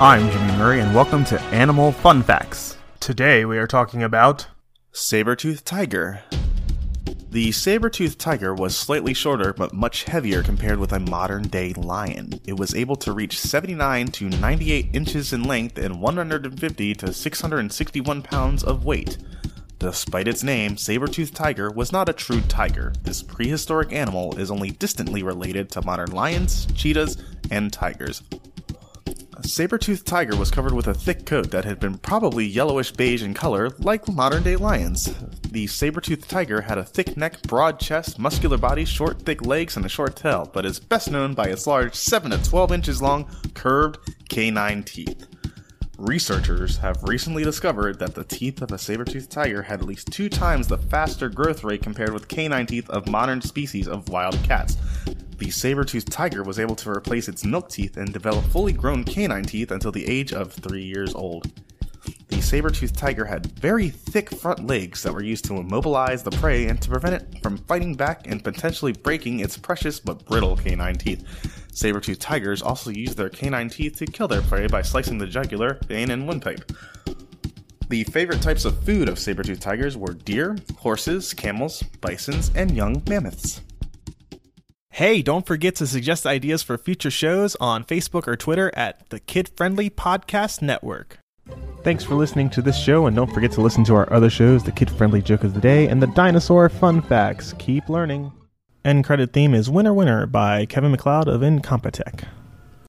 I'm Jimmy Murray, and welcome to Animal Fun Facts. Today we are talking about Saber-toothed tiger. The saber-toothed tiger was slightly shorter but much heavier compared with a modern-day lion. It was able to reach 79 to 98 inches in length and 150 to 661 pounds of weight. Despite its name, saber-toothed tiger was not a true tiger. This prehistoric animal is only distantly related to modern lions, cheetahs, and tigers. Saber-toothed tiger was covered with a thick coat that had been probably yellowish beige in color, like modern-day lions. The saber-toothed tiger had a thick neck, broad chest, muscular body, short, thick legs, and a short tail, but is best known by its large 7 to 12 inches long, curved canine teeth. Researchers have recently discovered that the teeth of a saber-toothed tiger had at least two times the faster growth rate compared with canine teeth of modern species of wild cats. The saber-toothed tiger was able to replace its milk teeth and develop fully grown canine teeth until the age of three years old. The saber-toothed tiger had very thick front legs that were used to immobilize the prey and to prevent it from fighting back and potentially breaking its precious but brittle canine teeth. Saber-toothed tigers also use their canine teeth to kill their prey by slicing the jugular, vein, and windpipe. The favorite types of food of saber-toothed tigers were deer, horses, camels, bisons, and young mammoths. Hey, don't forget to suggest ideas for future shows on Facebook or Twitter at the Kid Friendly Podcast Network. Thanks for listening to this show, and don't forget to listen to our other shows the Kid Friendly Joke of the Day and the Dinosaur Fun Facts. Keep learning. End credit theme is Winner Winner by Kevin MacLeod of Incompetech.